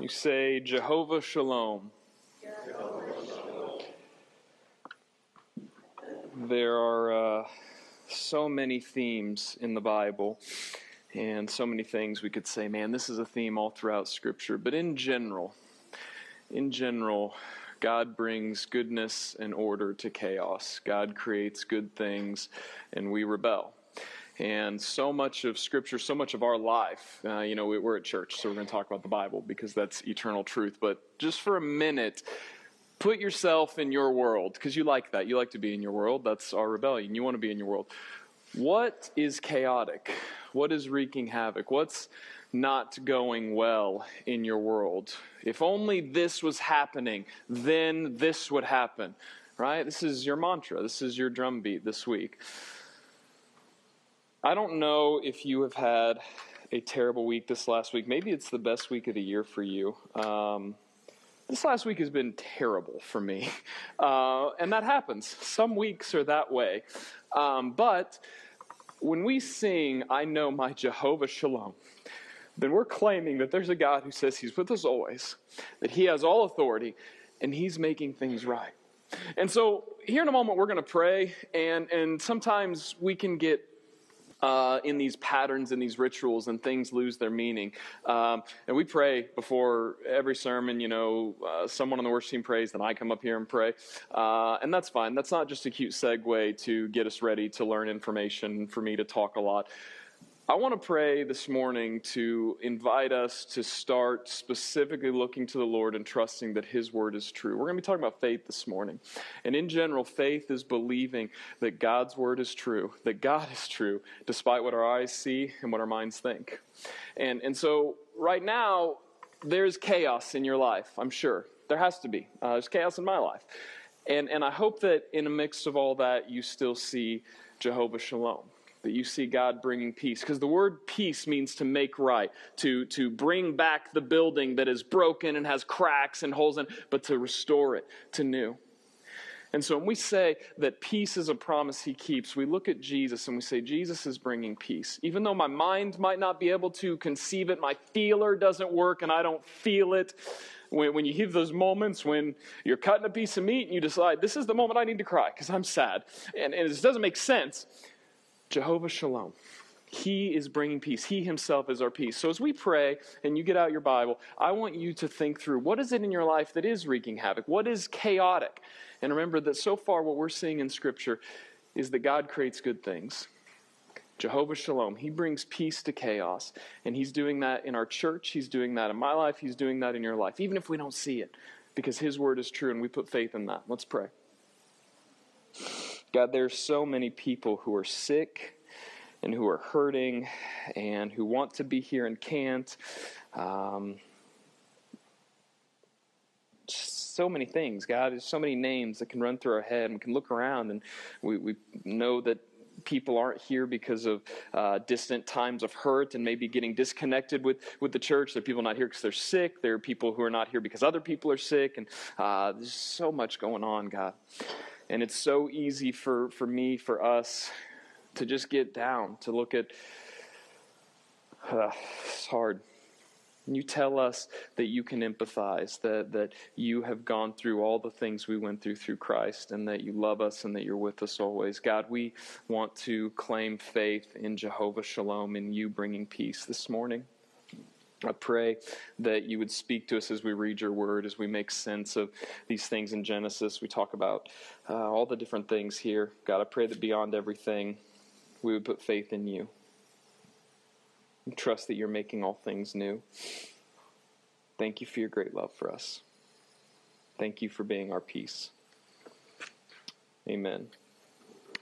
You say Jehovah Shalom. There are uh, so many themes in the Bible and so many things we could say, man, this is a theme all throughout Scripture. But in general, in general, God brings goodness and order to chaos. God creates good things, and we rebel. And so much of Scripture, so much of our life, uh, you know, we're at church, so we're going to talk about the Bible because that's eternal truth. But just for a minute, put yourself in your world because you like that. You like to be in your world. That's our rebellion. You want to be in your world. What is chaotic? What is wreaking havoc? What's not going well in your world? If only this was happening, then this would happen, right? This is your mantra. This is your drumbeat this week. I don't know if you have had a terrible week this last week. Maybe it's the best week of the year for you. Um, this last week has been terrible for me. Uh, and that happens. Some weeks are that way. Um, but when we sing, I know my Jehovah Shalom, then we're claiming that there's a God who says he's with us always, that he has all authority, and he's making things right. And so, here in a moment, we're going to pray, and, and sometimes we can get uh, in these patterns and these rituals, and things lose their meaning. Um, and we pray before every sermon. You know, uh, someone on the worship team prays, then I come up here and pray, uh, and that's fine. That's not just a cute segue to get us ready to learn information for me to talk a lot. I want to pray this morning to invite us to start specifically looking to the Lord and trusting that His word is true. We're going to be talking about faith this morning. And in general, faith is believing that God's word is true, that God is true, despite what our eyes see and what our minds think. And, and so, right now, there's chaos in your life, I'm sure. There has to be. Uh, there's chaos in my life. And, and I hope that in the midst of all that, you still see Jehovah Shalom that you see God bringing peace. Because the word peace means to make right, to, to bring back the building that is broken and has cracks and holes in, but to restore it to new. And so when we say that peace is a promise he keeps, we look at Jesus and we say, Jesus is bringing peace. Even though my mind might not be able to conceive it, my feeler doesn't work and I don't feel it. When, when you have those moments when you're cutting a piece of meat and you decide, this is the moment I need to cry because I'm sad. And, and it doesn't make sense. Jehovah Shalom. He is bringing peace. He himself is our peace. So as we pray and you get out your Bible, I want you to think through what is it in your life that is wreaking havoc? What is chaotic? And remember that so far what we're seeing in Scripture is that God creates good things. Jehovah Shalom. He brings peace to chaos. And He's doing that in our church. He's doing that in my life. He's doing that in your life, even if we don't see it, because His word is true and we put faith in that. Let's pray. God, there's so many people who are sick and who are hurting and who want to be here and can't. Um, so many things, God. There's so many names that can run through our head. And we can look around and we, we know that people aren't here because of uh, distant times of hurt and maybe getting disconnected with, with the church. There are people not here because they're sick. There are people who are not here because other people are sick. And uh, there's so much going on, God. And it's so easy for, for me, for us, to just get down, to look at. Uh, it's hard. You tell us that you can empathize, that, that you have gone through all the things we went through through Christ, and that you love us and that you're with us always. God, we want to claim faith in Jehovah Shalom, in you bringing peace this morning. I pray that you would speak to us as we read your word, as we make sense of these things in Genesis. We talk about uh, all the different things here. God, I pray that beyond everything, we would put faith in you and trust that you're making all things new. Thank you for your great love for us. Thank you for being our peace. Amen.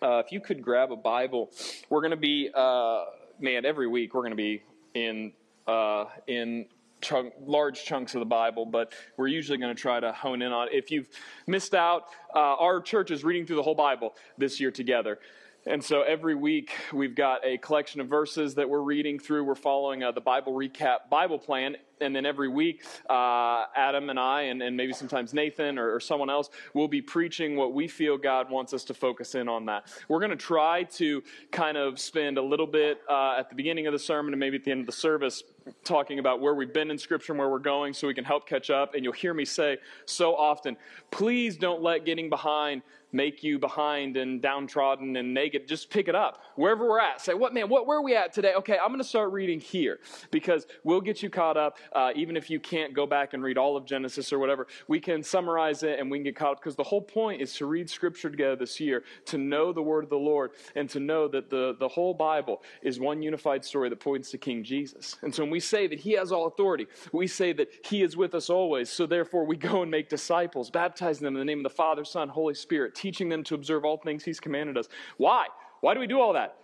Uh, if you could grab a Bible, we're going to be, uh, man, every week we're going to be in uh, in chunk, large chunks of the Bible, but we're usually going to try to hone in on. If you've missed out, uh, our church is reading through the whole Bible this year together. And so every week we've got a collection of verses that we're reading through. We're following uh, the Bible Recap Bible Plan. And then every week, uh, Adam and I, and, and, maybe sometimes Nathan or, or, someone else, will be preaching what we feel God wants us to focus in on that. We're going to try to kind of spend a little bit uh, at the beginning of the sermon and maybe at the end of the service talking about where we've been in Scripture and where we're going so we can help catch up. And you'll hear me say so often, please don't let getting behind make you behind and downtrodden and naked. Just pick it up wherever we're at. Say, what man, what, where are we at today? Okay, I'm going to start reading here because we'll get you caught up. Uh, even if you can't go back and read all of Genesis or whatever, we can summarize it and we can get caught up because the whole point is to read Scripture together this year, to know the Word of the Lord, and to know that the, the whole Bible is one unified story that points to King Jesus. And so when we say that He has all authority, we say that He is with us always. So therefore, we go and make disciples, baptizing them in the name of the Father, Son, Holy Spirit teaching them to observe all things he's commanded us. Why? Why do we do all that?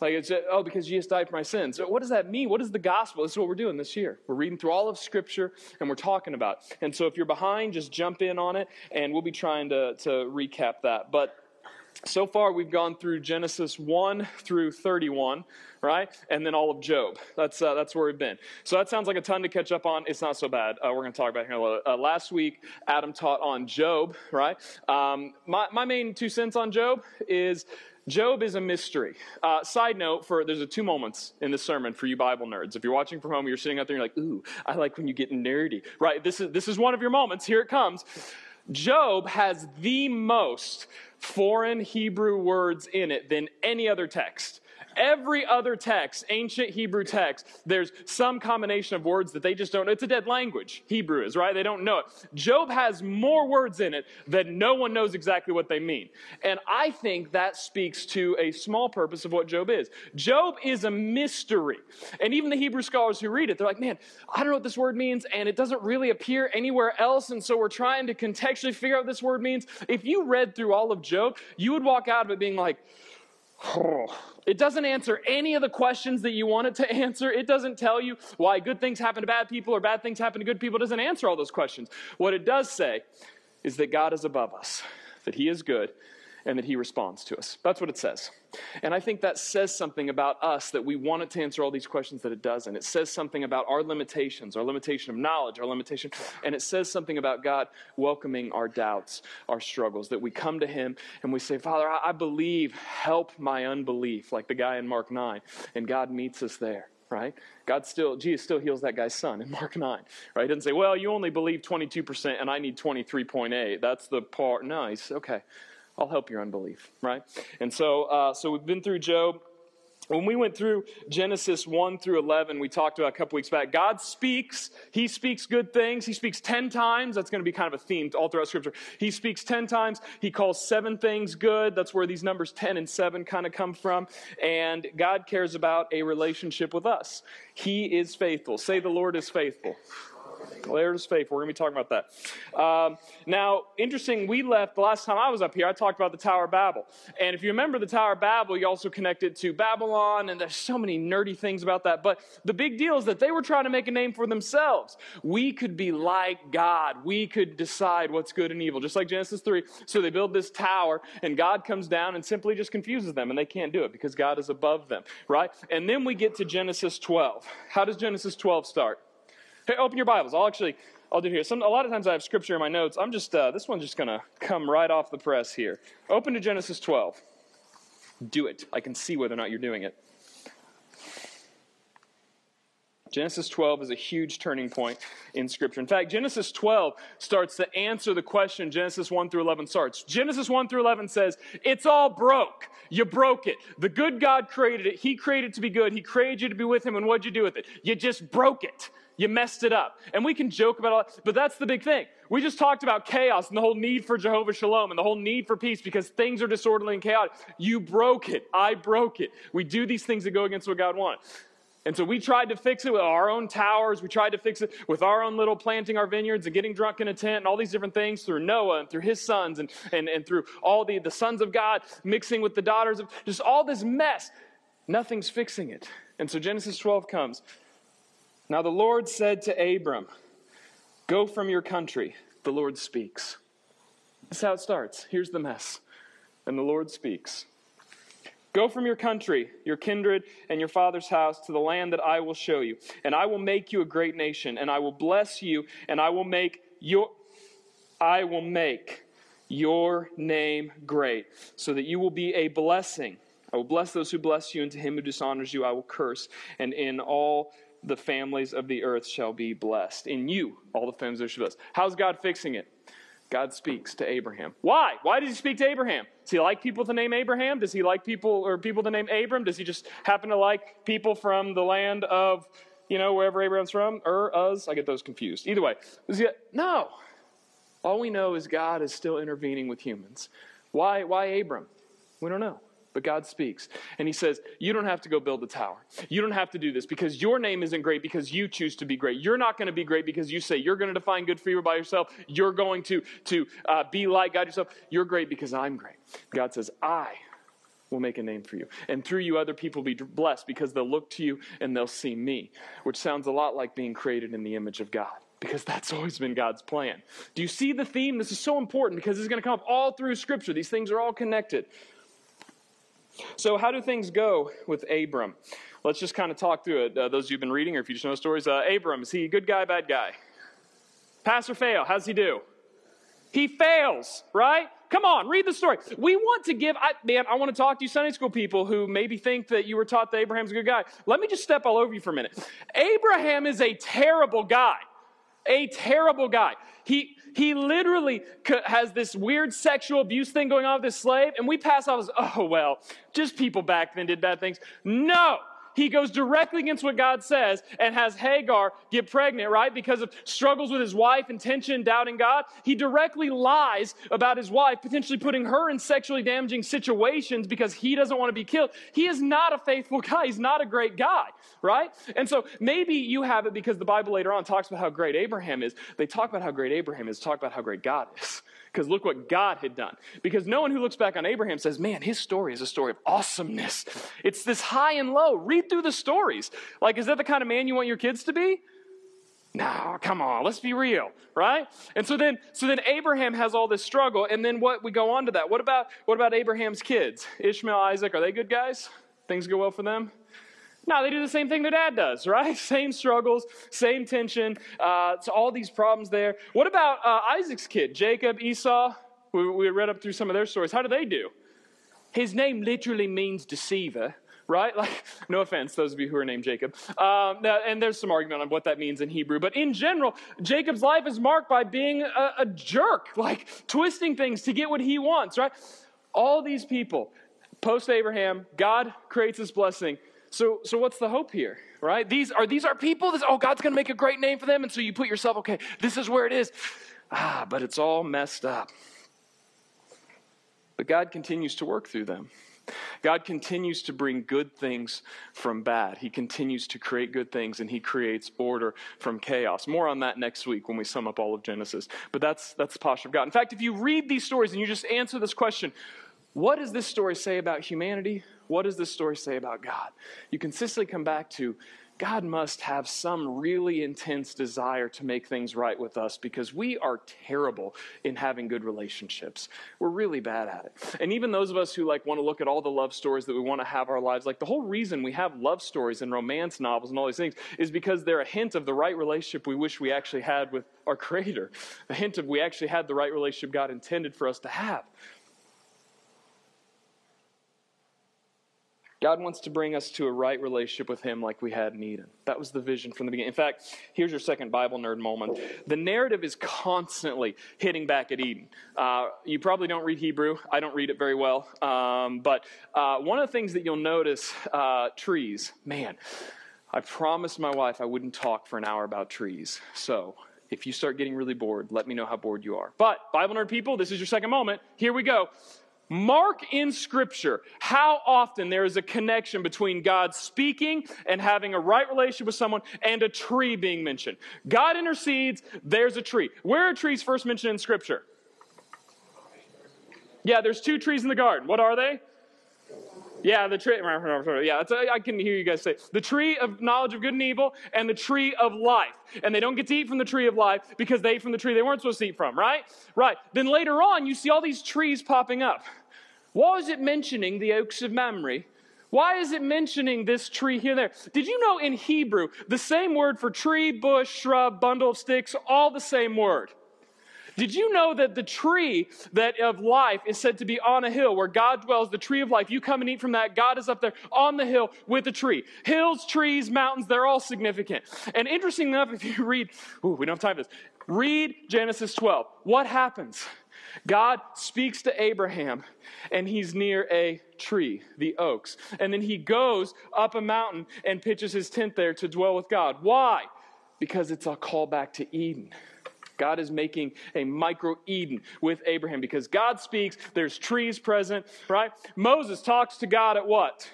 Like it's oh because Jesus died for my sins. What does that mean? What is the gospel? This is what we're doing this year. We're reading through all of Scripture and we're talking about. It. And so if you're behind, just jump in on it, and we'll be trying to to recap that. But so far we've gone through Genesis 1 through 31 right? And then all of Job. That's, uh, that's where we've been. So that sounds like a ton to catch up on. It's not so bad. Uh, we're going to talk about here a little. Uh, last week, Adam taught on Job, right? Um, my, my main two cents on Job is Job is a mystery. Uh, side note: for there's a two moments in the sermon for you Bible nerds. If you're watching from home, you're sitting out there, you're like, "Ooh, I like when you get nerdy." Right? This is this is one of your moments. Here it comes. Job has the most foreign Hebrew words in it than any other text every other text, ancient Hebrew text, there's some combination of words that they just don't know. It's a dead language, Hebrew is, right? They don't know it. Job has more words in it that no one knows exactly what they mean. And I think that speaks to a small purpose of what Job is. Job is a mystery. And even the Hebrew scholars who read it, they're like, man, I don't know what this word means, and it doesn't really appear anywhere else. And so we're trying to contextually figure out what this word means. If you read through all of Job, you would walk out of it being like, it doesn't answer any of the questions that you want it to answer. It doesn't tell you why good things happen to bad people or bad things happen to good people. It doesn't answer all those questions. What it does say is that God is above us, that He is good, and that He responds to us. That's what it says. And I think that says something about us that we want it to answer all these questions that it doesn't. It says something about our limitations, our limitation of knowledge, our limitation, and it says something about God welcoming our doubts, our struggles, that we come to Him and we say, Father, I believe, help my unbelief, like the guy in Mark 9. And God meets us there right? God still, Jesus still heals that guy's son in Mark 9, right? He doesn't say, well, you only believe 22% and I need 23.8. That's the part. No, okay, I'll help your unbelief, right? And so, uh, so we've been through Job. When we went through Genesis 1 through 11, we talked about a couple weeks back. God speaks. He speaks good things. He speaks 10 times. That's going to be kind of a theme all throughout Scripture. He speaks 10 times. He calls seven things good. That's where these numbers 10 and 7 kind of come from. And God cares about a relationship with us. He is faithful. Say, The Lord is faithful. Lord is faithful. We're going to be talking about that. Um, now, interesting, we left the last time I was up here, I talked about the Tower of Babel. And if you remember the Tower of Babel, you also connected to Babylon, and there's so many nerdy things about that. But the big deal is that they were trying to make a name for themselves. We could be like God, we could decide what's good and evil, just like Genesis 3. So they build this tower, and God comes down and simply just confuses them, and they can't do it because God is above them, right? And then we get to Genesis 12. How does Genesis 12 start? Open your Bibles. I'll actually, I'll do here. Some, a lot of times I have scripture in my notes. I'm just, uh, this one's just going to come right off the press here. Open to Genesis 12. Do it. I can see whether or not you're doing it. Genesis 12 is a huge turning point in Scripture. In fact, Genesis 12 starts to answer the question Genesis 1 through 11 starts. Genesis 1 through 11 says, It's all broke. You broke it. The good God created it. He created it to be good. He created you to be with Him. And what'd you do with it? You just broke it. You messed it up. And we can joke about it, but that's the big thing. We just talked about chaos and the whole need for Jehovah Shalom and the whole need for peace because things are disorderly and chaotic. You broke it. I broke it. We do these things that go against what God wants. And so we tried to fix it with our own towers. We tried to fix it with our own little planting our vineyards and getting drunk in a tent and all these different things through Noah and through his sons and, and, and through all the, the sons of God mixing with the daughters of just all this mess. Nothing's fixing it. And so Genesis 12 comes. Now the Lord said to Abram, Go from your country. The Lord speaks. That's how it starts. Here's the mess. And the Lord speaks. Go from your country, your kindred, and your father's house to the land that I will show you. And I will make you a great nation, and I will bless you, and I will make your I will make your name great, so that you will be a blessing. I will bless those who bless you, and to him who dishonors you I will curse. And in all the families of the earth shall be blessed. In you, all the families of the earth shall be blessed. How's God fixing it? God speaks to Abraham. Why? Why does he speak to Abraham? Does he like people with the name Abraham? Does he like people or people with the name Abram? Does he just happen to like people from the land of, you know, wherever Abraham's from? Er, Ur, Uz? I get those confused. Either way. He, no. All we know is God is still intervening with humans. Why, why Abram? We don't know. But God speaks. And He says, You don't have to go build a tower. You don't have to do this because your name isn't great because you choose to be great. You're not going to be great because you say you're going to define good for you by yourself. You're going to, to uh, be like God yourself. You're great because I'm great. God says, I will make a name for you. And through you, other people will be blessed because they'll look to you and they'll see me, which sounds a lot like being created in the image of God because that's always been God's plan. Do you see the theme? This is so important because it's going to come up all through Scripture. These things are all connected. So, how do things go with Abram? Let's just kind of talk through it. Uh, those of you who've been reading, or if you just know stories, uh, Abram, is he a good guy, bad guy? Pass or fail? How's he do? He fails, right? Come on, read the story. We want to give, I, man, I want to talk to you Sunday school people who maybe think that you were taught that Abraham's a good guy. Let me just step all over you for a minute. Abraham is a terrible guy. A terrible guy. He, he literally has this weird sexual abuse thing going on with his slave, and we pass off as, oh, well, just people back then did bad things. No, he goes directly against what God says and has Hagar get pregnant, right? Because of struggles with his wife and tension, doubting God. He directly lies about his wife, potentially putting her in sexually damaging situations because he doesn't want to be killed. He is not a faithful guy. He's not a great guy, right? And so maybe you have it because the Bible later on talks about how great Abraham is. They talk about how great Abraham is, talk about how great God is because look what God had done. Because no one who looks back on Abraham says, man, his story is a story of awesomeness. It's this high and low. Read through the stories. Like, is that the kind of man you want your kids to be? No, come on, let's be real, right? And so then, so then Abraham has all this struggle, and then what we go on to that. What about what about Abraham's kids? Ishmael, Isaac, are they good guys? Things go well for them? No, they do the same thing their dad does, right? Same struggles, same tension. Uh, so all these problems there. What about uh, Isaac's kid, Jacob, Esau? We, we read up through some of their stories. How do they do? His name literally means deceiver right? Like, no offense, those of you who are named Jacob. Um, now, and there's some argument on what that means in Hebrew, but in general, Jacob's life is marked by being a, a jerk, like twisting things to get what he wants, right? All these people, post Abraham, God creates this blessing. So, so what's the hope here, right? These are these are people. This, oh, God's going to make a great name for them, and so you put yourself, okay, this is where it is. Ah, but it's all messed up. But God continues to work through them. God continues to bring good things from bad. He continues to create good things and he creates order from chaos. More on that next week when we sum up all of Genesis. But that's that's the posture of God. In fact, if you read these stories and you just answer this question, what does this story say about humanity? What does this story say about God? You consistently come back to God must have some really intense desire to make things right with us because we are terrible in having good relationships. We're really bad at it. And even those of us who like want to look at all the love stories that we want to have our lives, like the whole reason we have love stories and romance novels and all these things is because they're a hint of the right relationship we wish we actually had with our creator. A hint of we actually had the right relationship God intended for us to have. God wants to bring us to a right relationship with Him like we had in Eden. That was the vision from the beginning. In fact, here's your second Bible nerd moment. The narrative is constantly hitting back at Eden. Uh, you probably don't read Hebrew. I don't read it very well. Um, but uh, one of the things that you'll notice uh, trees, man, I promised my wife I wouldn't talk for an hour about trees. So if you start getting really bored, let me know how bored you are. But, Bible nerd people, this is your second moment. Here we go. Mark in Scripture how often there is a connection between God speaking and having a right relationship with someone and a tree being mentioned. God intercedes, there's a tree. Where are trees first mentioned in Scripture? Yeah, there's two trees in the garden. What are they? Yeah, the tree. Yeah, I can hear you guys say the tree of knowledge of good and evil and the tree of life. And they don't get to eat from the tree of life because they ate from the tree they weren't supposed to eat from, right? Right. Then later on, you see all these trees popping up. Why is it mentioning the oaks of Mamre? Why is it mentioning this tree here there? Did you know in Hebrew, the same word for tree, bush, shrub, bundle of sticks, all the same word? Did you know that the tree that of life is said to be on a hill where God dwells, the tree of life? You come and eat from that. God is up there on the hill with the tree. Hills, trees, mountains, they're all significant. And interesting enough, if you read, ooh, we don't have time for this. Read Genesis 12. What happens? God speaks to Abraham, and he's near a tree, the oaks. And then he goes up a mountain and pitches his tent there to dwell with God. Why? Because it's a callback to Eden. God is making a micro Eden with Abraham because God speaks, there's trees present, right? Moses talks to God at what?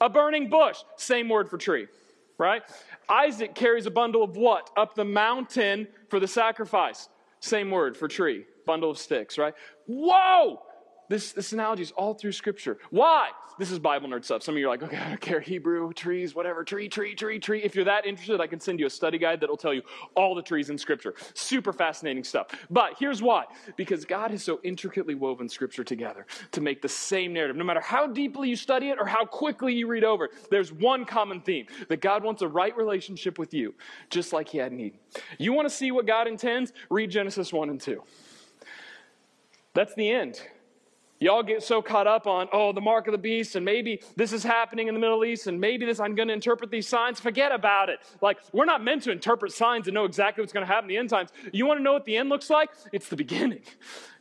A burning bush, same word for tree, right? Isaac carries a bundle of what? Up the mountain for the sacrifice, same word for tree, bundle of sticks, right? Whoa! This, this analogy is all through Scripture. Why? This is Bible nerd stuff. Some of you are like, okay, I don't care, Hebrew, trees, whatever, tree, tree, tree, tree. If you're that interested, I can send you a study guide that'll tell you all the trees in Scripture. Super fascinating stuff. But here's why because God has so intricately woven Scripture together to make the same narrative. No matter how deeply you study it or how quickly you read over there's one common theme that God wants a right relationship with you, just like He had in Eden. You want to see what God intends? Read Genesis 1 and 2. That's the end. Y'all get so caught up on, oh, the mark of the beast, and maybe this is happening in the Middle East, and maybe this, I'm going to interpret these signs. Forget about it. Like, we're not meant to interpret signs and know exactly what's going to happen in the end times. You want to know what the end looks like? It's the beginning.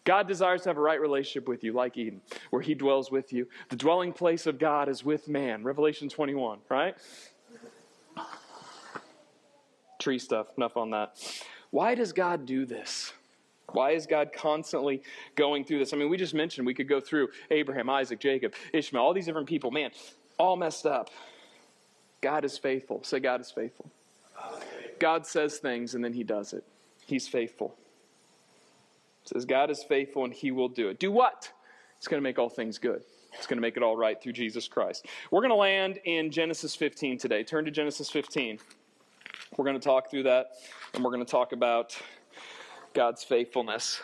God desires to have a right relationship with you, like Eden, where He dwells with you. The dwelling place of God is with man. Revelation 21, right? Tree stuff, enough on that. Why does God do this? Why is God constantly going through this? I mean, we just mentioned we could go through Abraham, Isaac, Jacob, Ishmael, all these different people. Man, all messed up. God is faithful. Say, God is faithful. God says things and then he does it. He's faithful. It says, God is faithful and he will do it. Do what? It's going to make all things good. It's going to make it all right through Jesus Christ. We're going to land in Genesis 15 today. Turn to Genesis 15. We're going to talk through that and we're going to talk about God's faithfulness.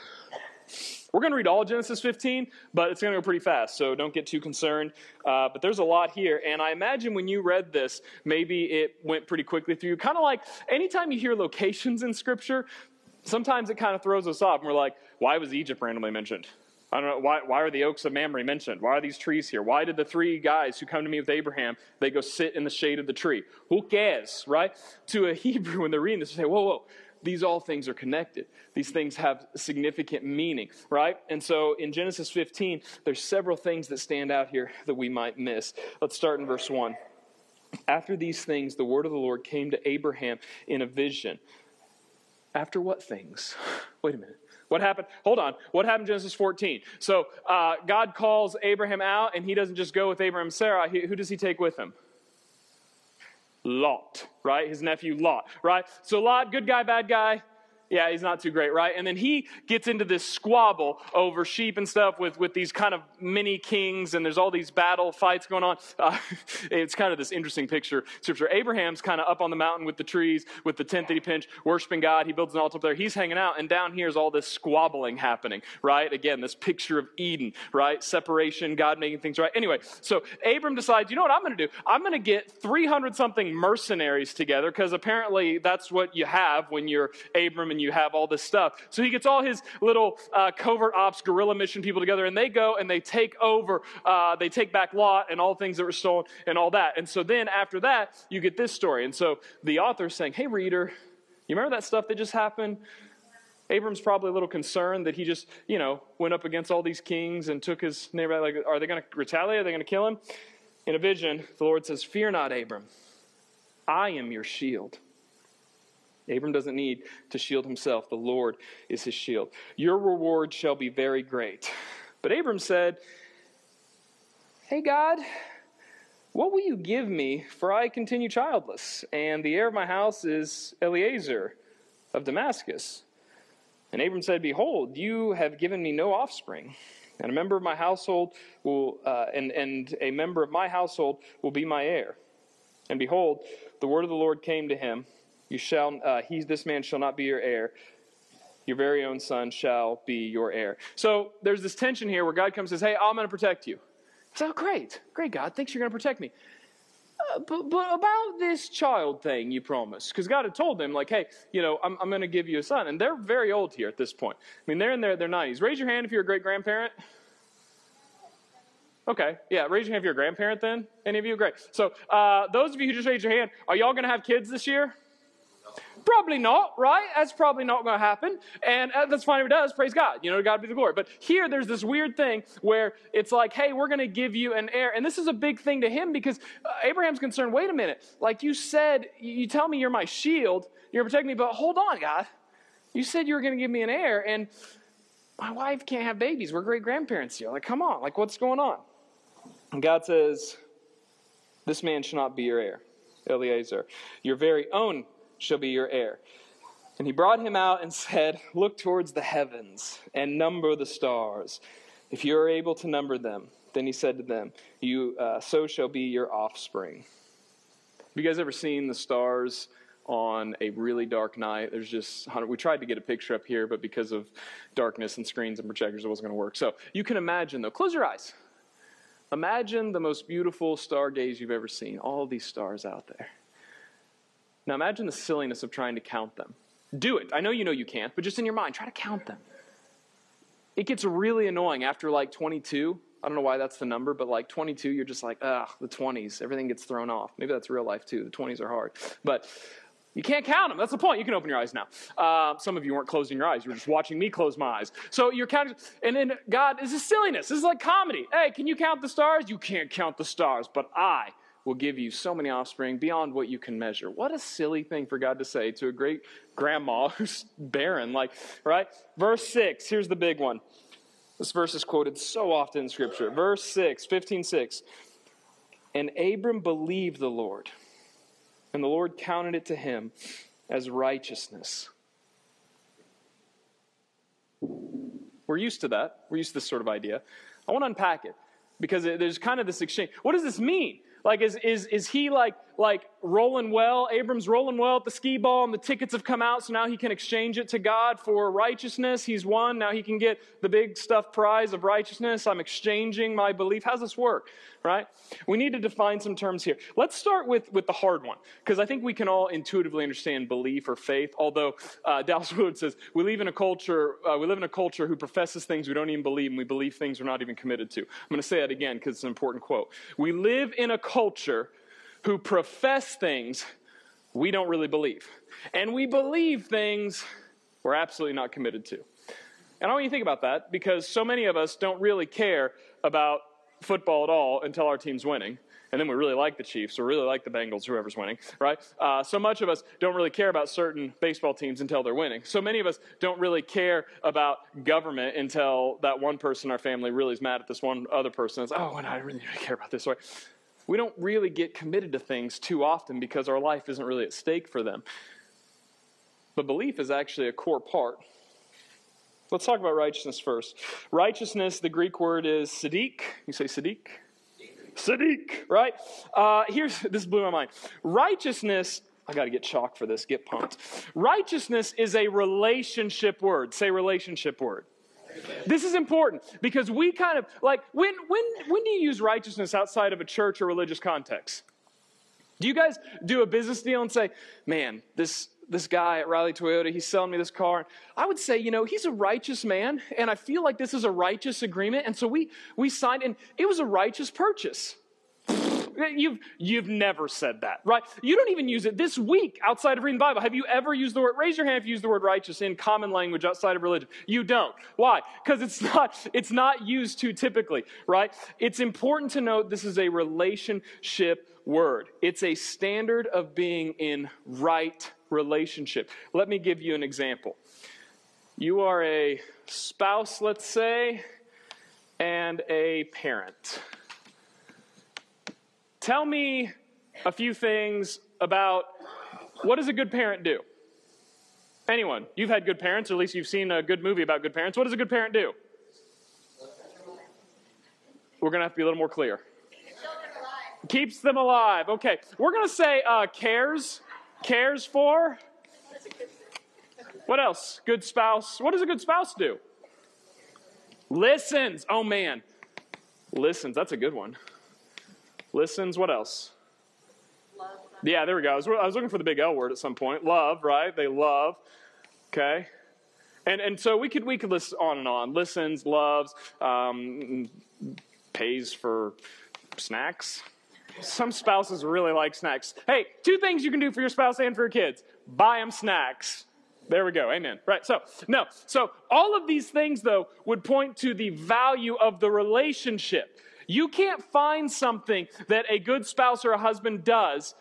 We're going to read all Genesis 15, but it's going to go pretty fast, so don't get too concerned. Uh, but there's a lot here, and I imagine when you read this, maybe it went pretty quickly through. Kind of like anytime you hear locations in Scripture, sometimes it kind of throws us off, and we're like, why was Egypt randomly mentioned? I don't know why, why are the oaks of Mamre mentioned? Why are these trees here? Why did the three guys who come to me with Abraham, they go sit in the shade of the tree? Who cares, right? To a Hebrew, when they're reading this, they say, whoa, whoa, these all things are connected. These things have significant meaning, right? And so in Genesis 15, there's several things that stand out here that we might miss. Let's start in verse 1. After these things, the word of the Lord came to Abraham in a vision. After what things? Wait a minute. What happened? Hold on. What happened Genesis 14? So uh, God calls Abraham out, and he doesn't just go with Abraham and Sarah. He, who does he take with him? Lot, right? His nephew Lot, right? So Lot, good guy, bad guy, yeah, he's not too great, right? And then he gets into this squabble over sheep and stuff with, with these kind of mini kings, and there's all these battle fights going on. Uh, it's kind of this interesting picture. Scripture. Abraham's kind of up on the mountain with the trees, with the tent that he pinched, worshiping God. He builds an altar up there. He's hanging out, and down here is all this squabbling happening, right? Again, this picture of Eden, right? Separation, God making things right. Anyway, so Abram decides, you know what I'm going to do? I'm going to get 300 something mercenaries together, because apparently that's what you have when you're Abram and you have all this stuff. So he gets all his little uh, covert ops, guerrilla mission people together, and they go and they take over, uh, they take back Lot and all things that were stolen and all that. And so then after that, you get this story. And so the author's saying, hey, reader, you remember that stuff that just happened? Abram's probably a little concerned that he just, you know, went up against all these kings and took his neighbor. Like, are they going to retaliate? Are they going to kill him? In a vision, the Lord says, Fear not, Abram. I am your shield. Abram doesn't need to shield himself. The Lord is his shield. Your reward shall be very great. But Abram said, Hey, God, what will you give me? For I continue childless, and the heir of my house is Eliezer of Damascus. And Abram said, Behold, you have given me no offspring, and a member of my household will, uh, and, and a member of my household will be my heir. And behold, the word of the Lord came to him. You shall, uh, he, this man shall not be your heir. Your very own son shall be your heir. So there's this tension here where God comes and says, Hey, I'm going to protect you. So, great. Great, God. Thanks you're going to protect me. uh, but, but about this child thing you promised, because God had told them, like, hey, you know, I'm, I'm going to give you a son. And they're very old here at this point. I mean, they're in their, their 90s. Raise your hand if you're a great grandparent. Okay, yeah, raise your hand if you're a grandparent then. Any of you? Great. So, uh, those of you who just raised your hand, are y'all going to have kids this year? Probably not, right? That's probably not going to happen. And uh, that's fine if it does. Praise God. You know, God be the glory. But here, there's this weird thing where it's like, hey, we're going to give you an heir. And this is a big thing to him because uh, Abraham's concerned wait a minute. Like you said, you tell me you're my shield, you're protecting me, but hold on, God. You said you were going to give me an heir, and my wife can't have babies. We're great grandparents here. Like, come on. Like, what's going on? And God says, This man should not be your heir, Eliezer. Your very own shall be your heir. And he brought him out and said, Look towards the heavens and number the stars, if you are able to number them. Then he said to them, You uh, so shall be your offspring. Have you guys ever seen the stars on a really dark night? There's just we tried to get a picture up here, but because of darkness and screens and projectors, it wasn't going to work. So you can imagine though. Close your eyes. Imagine the most beautiful stargaze you've ever seen. All these stars out there. Now imagine the silliness of trying to count them. Do it. I know you know you can't, but just in your mind, try to count them. It gets really annoying after like 22. I don't know why that's the number, but like 22, you're just like, ugh, the 20s. Everything gets thrown off. Maybe that's real life too. The 20s are hard. But you can't count them. That's the point. You can open your eyes now. Uh, some of you weren't closing your eyes. You were just watching me close my eyes. So you're counting. And then God, this is silliness. This is like comedy. Hey, can you count the stars? You can't count the stars, but I will give you so many offspring beyond what you can measure. What a silly thing for God to say to a great grandma who's barren. Like, right? Verse 6, here's the big one. This verse is quoted so often in Scripture. Verse 6, 15 6. And Abram believed the Lord and the Lord counted it to him as righteousness. We're used to that. We're used to this sort of idea. I want to unpack it because there's kind of this exchange. What does this mean? Like, is, is, is he like, like rolling well? Abram's rolling well at the skee ball, and the tickets have come out, so now he can exchange it to God for righteousness. He's won. Now he can get the big stuff prize of righteousness. I'm exchanging my belief. How's this work? Right? We need to define some terms here. Let's start with, with the hard one, because I think we can all intuitively understand belief or faith. Although uh, Dallas Willard says we live in a culture, uh, we live in a culture who professes things we don't even believe, and we believe things we're not even committed to. I'm going to say that again because it's an important quote. We live in a culture who profess things we don't really believe. And we believe things we're absolutely not committed to. And I want you to think about that because so many of us don't really care about football at all until our team's winning. And then we really like the Chiefs or really like the Bengals, whoever's winning, right? Uh, so much of us don't really care about certain baseball teams until they're winning. So many of us don't really care about government until that one person in our family really is mad at this one other person. It's, oh, and I really care about this. Right? We don't really get committed to things too often because our life isn't really at stake for them. But belief is actually a core part. Let's talk about righteousness first. Righteousness, the Greek word is sadiq. You say sadiq? Sadiq, right? Uh, here's this blew my mind. Righteousness, I got to get chalk for this, get pumped. Righteousness is a relationship word. Say relationship word. This is important because we kind of like when when when do you use righteousness outside of a church or religious context? Do you guys do a business deal and say, "Man, this this guy at Riley Toyota, he's selling me this car." I would say, you know, he's a righteous man, and I feel like this is a righteous agreement, and so we we signed, and it was a righteous purchase. You've, you've never said that, right? You don't even use it this week outside of reading the Bible. Have you ever used the word, raise your hand if you use the word righteous in common language outside of religion. You don't. Why? Because it's not, it's not used too typically, right? It's important to note this is a relationship word. It's a standard of being in right relationship. Let me give you an example. You are a spouse, let's say, and a parent. Tell me a few things about what does a good parent do? Anyone? You've had good parents, or at least you've seen a good movie about good parents. What does a good parent do? We're going to have to be a little more clear. Keeps them alive. Okay. We're going to say uh, cares. Cares for. What else? Good spouse. What does a good spouse do? Listens. Oh, man. Listens. That's a good one. Listens, what else? Yeah, there we go. I was, I was looking for the big L word at some point. Love, right? They love. Okay. And, and so we could, we could list on and on. Listens, loves, um, pays for snacks. Some spouses really like snacks. Hey, two things you can do for your spouse and for your kids buy them snacks. There we go. Amen. Right. So, no. So, all of these things, though, would point to the value of the relationship. You can't find something that a good spouse or a husband does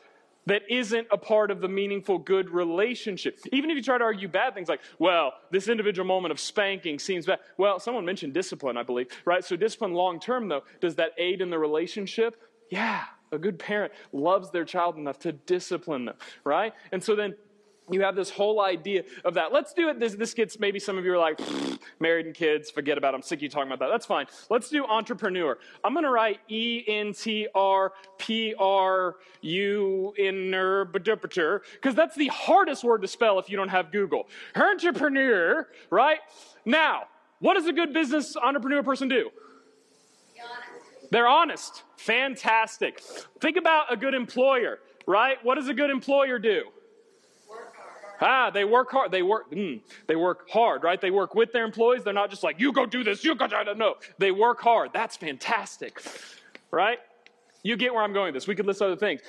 that isn't a part of the meaningful, good relationship. Even if you try to argue bad things like, well, this individual moment of spanking seems bad. Well, someone mentioned discipline, I believe, right? So, discipline long term, though, does that aid in the relationship? Yeah. A good parent loves their child enough to discipline them, right? And so then you have this whole idea of that. Let's do it. This, this gets maybe some of you are like, married and kids, forget about it. I'm sick of you talking about that. That's fine. Let's do entrepreneur. I'm going to write E N T R P R U N because that's the hardest word to spell if you don't have Google. Entrepreneur, right? Now, what does a good business entrepreneur person do? They're honest. Fantastic. Think about a good employer, right? What does a good employer do? Ah, they work hard. They work. Mm, they work hard, right? They work with their employees. They're not just like you go do this. You go do that. No, they work hard. That's fantastic, right? You get where I'm going with this. We could list other things.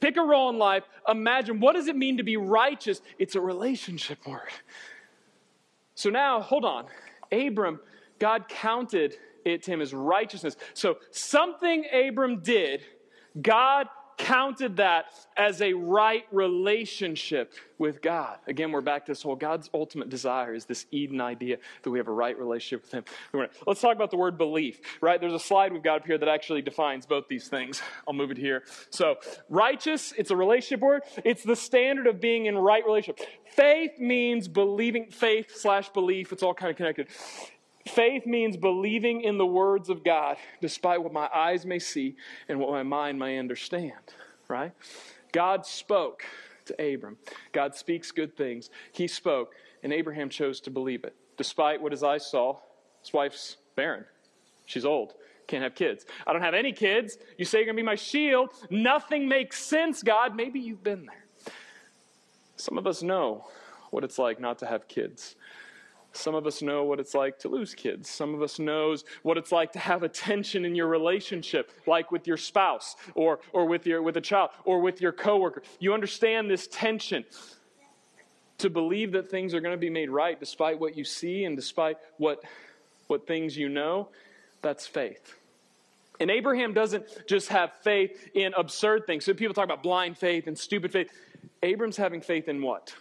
Pick a role in life. Imagine what does it mean to be righteous? It's a relationship word. So now, hold on. Abram, God counted it to him as righteousness. So something Abram did, God counted that as a right relationship with God. Again, we're back to this whole God's ultimate desire is this Eden idea that we have a right relationship with Him. Let's talk about the word belief, right? There's a slide we've got up here that actually defines both these things. I'll move it here. So, righteous, it's a relationship word, it's the standard of being in right relationship. Faith means believing, faith slash belief, it's all kind of connected. Faith means believing in the words of God despite what my eyes may see and what my mind may understand, right? God spoke to Abram. God speaks good things. He spoke, and Abraham chose to believe it. Despite what his eyes saw, his wife's barren. She's old. Can't have kids. I don't have any kids. You say you're going to be my shield. Nothing makes sense, God. Maybe you've been there. Some of us know what it's like not to have kids. Some of us know what it's like to lose kids. Some of us knows what it's like to have a tension in your relationship, like with your spouse or, or with, your, with a child or with your coworker. You understand this tension. To believe that things are going to be made right despite what you see and despite what, what things you know, that's faith. And Abraham doesn't just have faith in absurd things. So people talk about blind faith and stupid faith. Abram's having faith in what?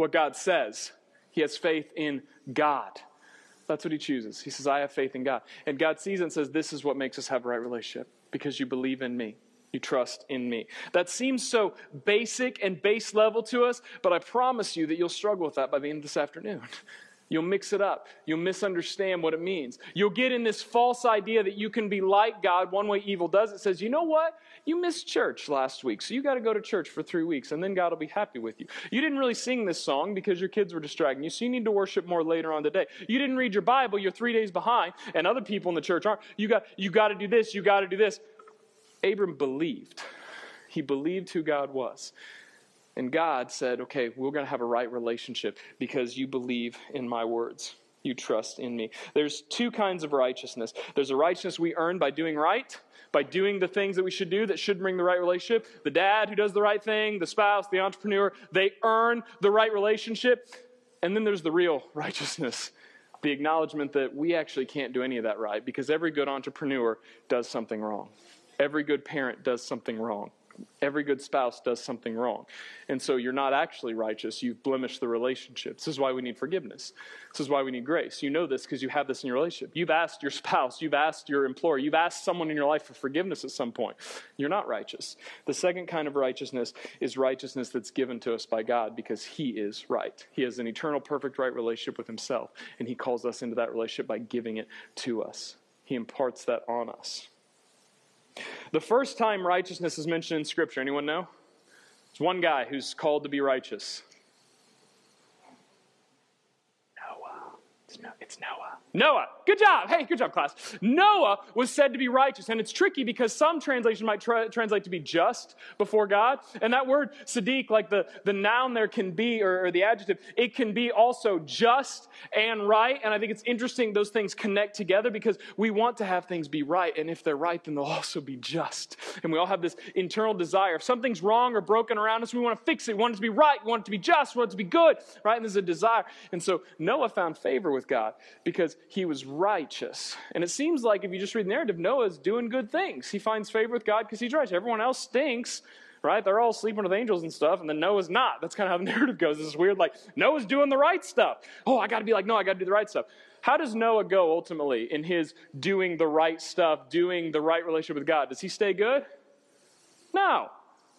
What God says. He has faith in God. That's what he chooses. He says, I have faith in God. And God sees and says, This is what makes us have a right relationship because you believe in me. You trust in me. That seems so basic and base level to us, but I promise you that you'll struggle with that by the end of this afternoon. You'll mix it up. You'll misunderstand what it means. You'll get in this false idea that you can be like God one way evil does. It says, you know what? You missed church last week, so you got to go to church for three weeks, and then God will be happy with you. You didn't really sing this song because your kids were distracting you, so you need to worship more later on today. You didn't read your Bible, you're three days behind, and other people in the church aren't. You got, you got to do this, you got to do this. Abram believed. He believed who God was. And God said, okay, we're going to have a right relationship because you believe in my words. You trust in me. There's two kinds of righteousness. There's a righteousness we earn by doing right, by doing the things that we should do that should bring the right relationship. The dad who does the right thing, the spouse, the entrepreneur, they earn the right relationship. And then there's the real righteousness, the acknowledgement that we actually can't do any of that right because every good entrepreneur does something wrong. Every good parent does something wrong. Every good spouse does something wrong. And so you're not actually righteous. You've blemished the relationship. This is why we need forgiveness. This is why we need grace. You know this because you have this in your relationship. You've asked your spouse, you've asked your employer, you've asked someone in your life for forgiveness at some point. You're not righteous. The second kind of righteousness is righteousness that's given to us by God because He is right. He has an eternal, perfect, right relationship with Himself, and He calls us into that relationship by giving it to us. He imparts that on us. The first time righteousness is mentioned in Scripture, anyone know? It's one guy who's called to be righteous. Noah. It's, no, Noah. Noah. Good job. Hey, good job, class. Noah was said to be righteous. And it's tricky because some translation might tra- translate to be just before God. And that word Sadiq, like the, the noun there can be, or, or the adjective, it can be also just and right. And I think it's interesting those things connect together because we want to have things be right. And if they're right, then they'll also be just. And we all have this internal desire. If something's wrong or broken around us, we want to fix it. We want it to be right. We want it to be just. We want it to be good, right? And there's a desire. And so Noah found favor with God because he was righteous. And it seems like if you just read the narrative, Noah's doing good things. He finds favor with God because he's righteous. Everyone else stinks, right? They're all sleeping with angels and stuff, and then Noah's not. That's kind of how the narrative goes. This is weird, like, Noah's doing the right stuff. Oh, I got to be like, no, I got to do the right stuff. How does Noah go ultimately in his doing the right stuff, doing the right relationship with God? Does he stay good? No.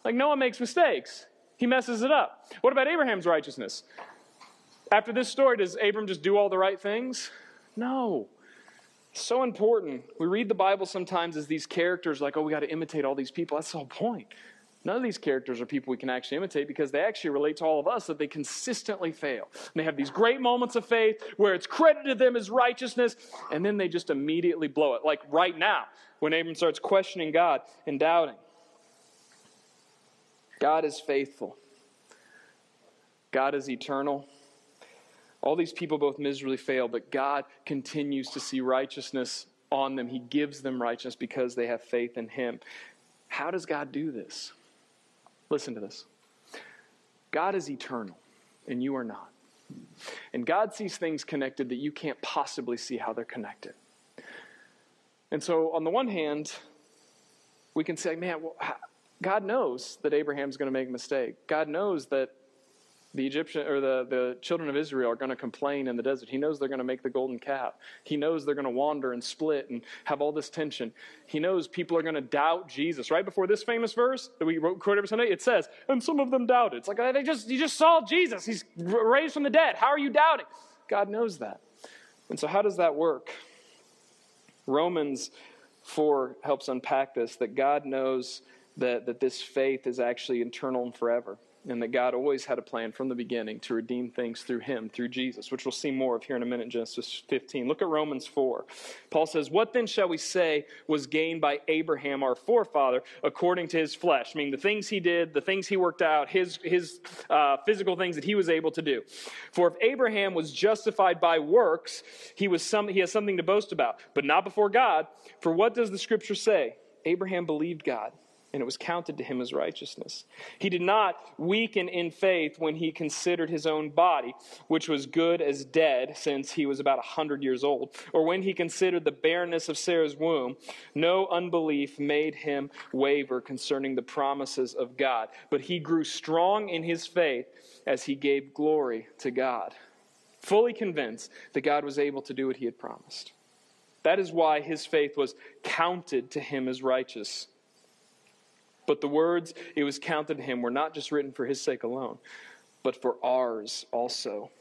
Like, Noah makes mistakes. He messes it up. What about Abraham's righteousness? After this story, does Abram just do all the right things? No. So important. We read the Bible sometimes as these characters, like, oh, we got to imitate all these people. That's the whole point. None of these characters are people we can actually imitate because they actually relate to all of us that they consistently fail. And they have these great moments of faith where it's credited them as righteousness, and then they just immediately blow it. Like right now, when Abram starts questioning God and doubting. God is faithful, God is eternal. All these people both miserably fail, but God continues to see righteousness on them. He gives them righteousness because they have faith in Him. How does God do this? Listen to this God is eternal, and you are not. And God sees things connected that you can't possibly see how they're connected. And so, on the one hand, we can say, man, well, God knows that Abraham's going to make a mistake. God knows that the Egyptian or the, the children of Israel are going to complain in the desert. He knows they're going to make the golden calf. He knows they're going to wander and split and have all this tension. He knows people are going to doubt Jesus. Right before this famous verse that we quote every Sunday, it says, "And some of them doubted." It's like uh, they just you just saw Jesus. He's raised from the dead. How are you doubting? God knows that. And so, how does that work? Romans four helps unpack this. That God knows that that this faith is actually eternal and forever and that God always had a plan from the beginning to redeem things through him, through Jesus, which we'll see more of here in a minute, Genesis 15. Look at Romans 4. Paul says, What then shall we say was gained by Abraham, our forefather, according to his flesh? I mean, the things he did, the things he worked out, his, his uh, physical things that he was able to do. For if Abraham was justified by works, he, was some, he has something to boast about, but not before God. For what does the scripture say? Abraham believed God and it was counted to him as righteousness. He did not weaken in faith when he considered his own body, which was good as dead since he was about a hundred years old, or when he considered the barrenness of Sarah's womb. No unbelief made him waver concerning the promises of God, but he grew strong in his faith as he gave glory to God, fully convinced that God was able to do what he had promised. That is why his faith was counted to him as righteous. But the words it was counted to him were not just written for his sake alone, but for ours also.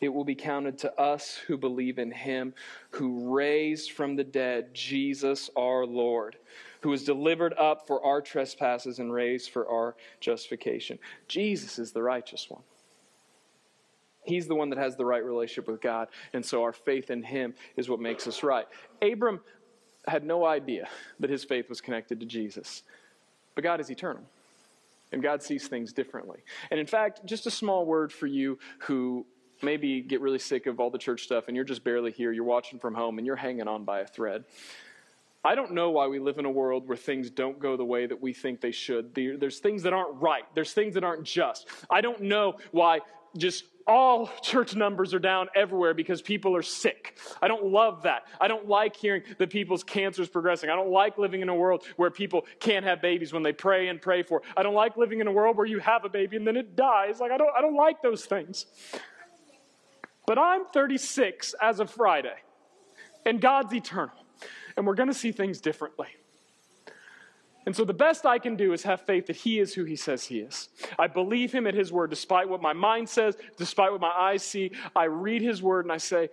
It will be counted to us who believe in him who raised from the dead Jesus our Lord, who was delivered up for our trespasses and raised for our justification. Jesus is the righteous one. He's the one that has the right relationship with God, and so our faith in him is what makes us right. Abram had no idea that his faith was connected to Jesus. But God is eternal, and God sees things differently. And in fact, just a small word for you who maybe get really sick of all the church stuff and you're just barely here, you're watching from home, and you're hanging on by a thread. I don't know why we live in a world where things don't go the way that we think they should. There's things that aren't right. There's things that aren't just. I don't know why just all church numbers are down everywhere because people are sick. I don't love that. I don't like hearing that people's cancer is progressing. I don't like living in a world where people can't have babies when they pray and pray for. I don't like living in a world where you have a baby and then it dies. Like I don't I don't like those things. But I'm 36 as of Friday. And God's eternal. And we're going to see things differently. And so the best I can do is have faith that He is who He says He is. I believe Him at His word, despite what my mind says, despite what my eyes see. I read His word and I say,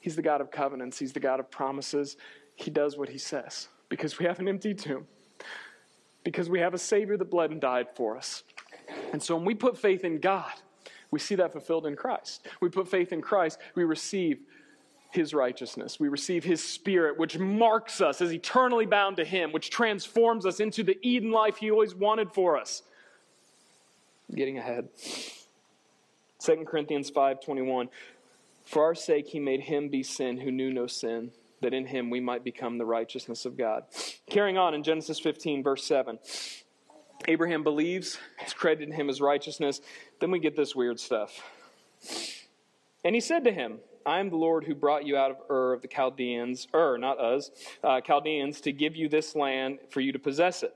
He's the God of covenants, He's the God of promises. He does what He says because we have an empty tomb, because we have a Savior that bled and died for us. And so when we put faith in God, we see that fulfilled in Christ. We put faith in Christ, we receive his righteousness. We receive his spirit, which marks us as eternally bound to him, which transforms us into the Eden life he always wanted for us. getting ahead. 2 Corinthians 5:21 For our sake he made him be sin who knew no sin, that in him we might become the righteousness of God. Carrying on in Genesis 15 verse 7. Abraham believes, it's credited him as righteousness. Then we get this weird stuff. And he said to him, I am the Lord who brought you out of Ur of the Chaldeans, Ur, not Uz, uh, Chaldeans, to give you this land for you to possess it.